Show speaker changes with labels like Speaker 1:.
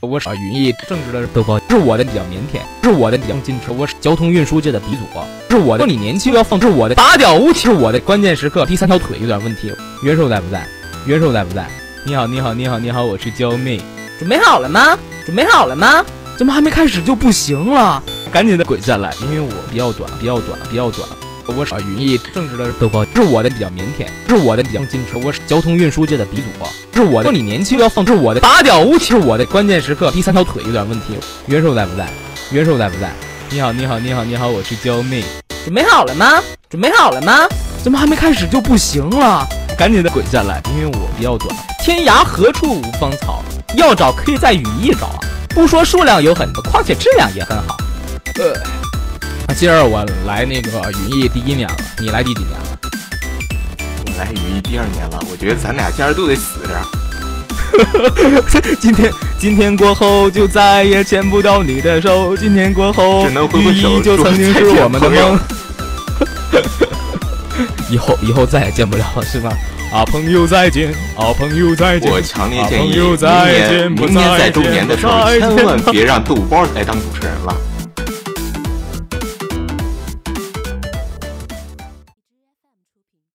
Speaker 1: 我是语义正直的豆包，是我的比较腼腆，是我的比较矜持，我是交通运输界的鼻祖，是我的你年轻要放，是我的打屌无情，是我的关键时刻第三条腿有点问题。元寿在不在？元寿在不在？你好，你好，你好，你好，我是娇妹，准备好了吗？准备好了吗？怎么还没开始就不行了？赶紧的滚下来，因为我比较短，比较短，比较短。我是语义政治的豆包，是我的比较腼腆，是我的比较矜持，我是交通运输界的鼻祖，是我的你年轻要放，是我的拔屌无情，是我的关键时刻第三条腿有点问题。元首在不在？元首在不在？你好，你好，你好，你好，我是娇妹，准备好了吗？准备好了吗？怎么还没开始就不行了？赶紧的滚下来，因为我比较短。天涯何处无芳草，要找可以在羽翼找啊。不说数量有很多，况且质量也很好。呃。今儿我来那个语义第一年了，你来第几年了？
Speaker 2: 我来语义第二年了。我觉得咱俩今儿都得死着。
Speaker 1: 今天今天过后就再也牵不到你的手。今天过后，语义就曾经是我们的梦。以后以后再也见不了了，是吧？啊，朋友再见，啊，朋友再见。
Speaker 2: 我强烈建议明年明年在周年的时候，千万别让豆包来当主持人了。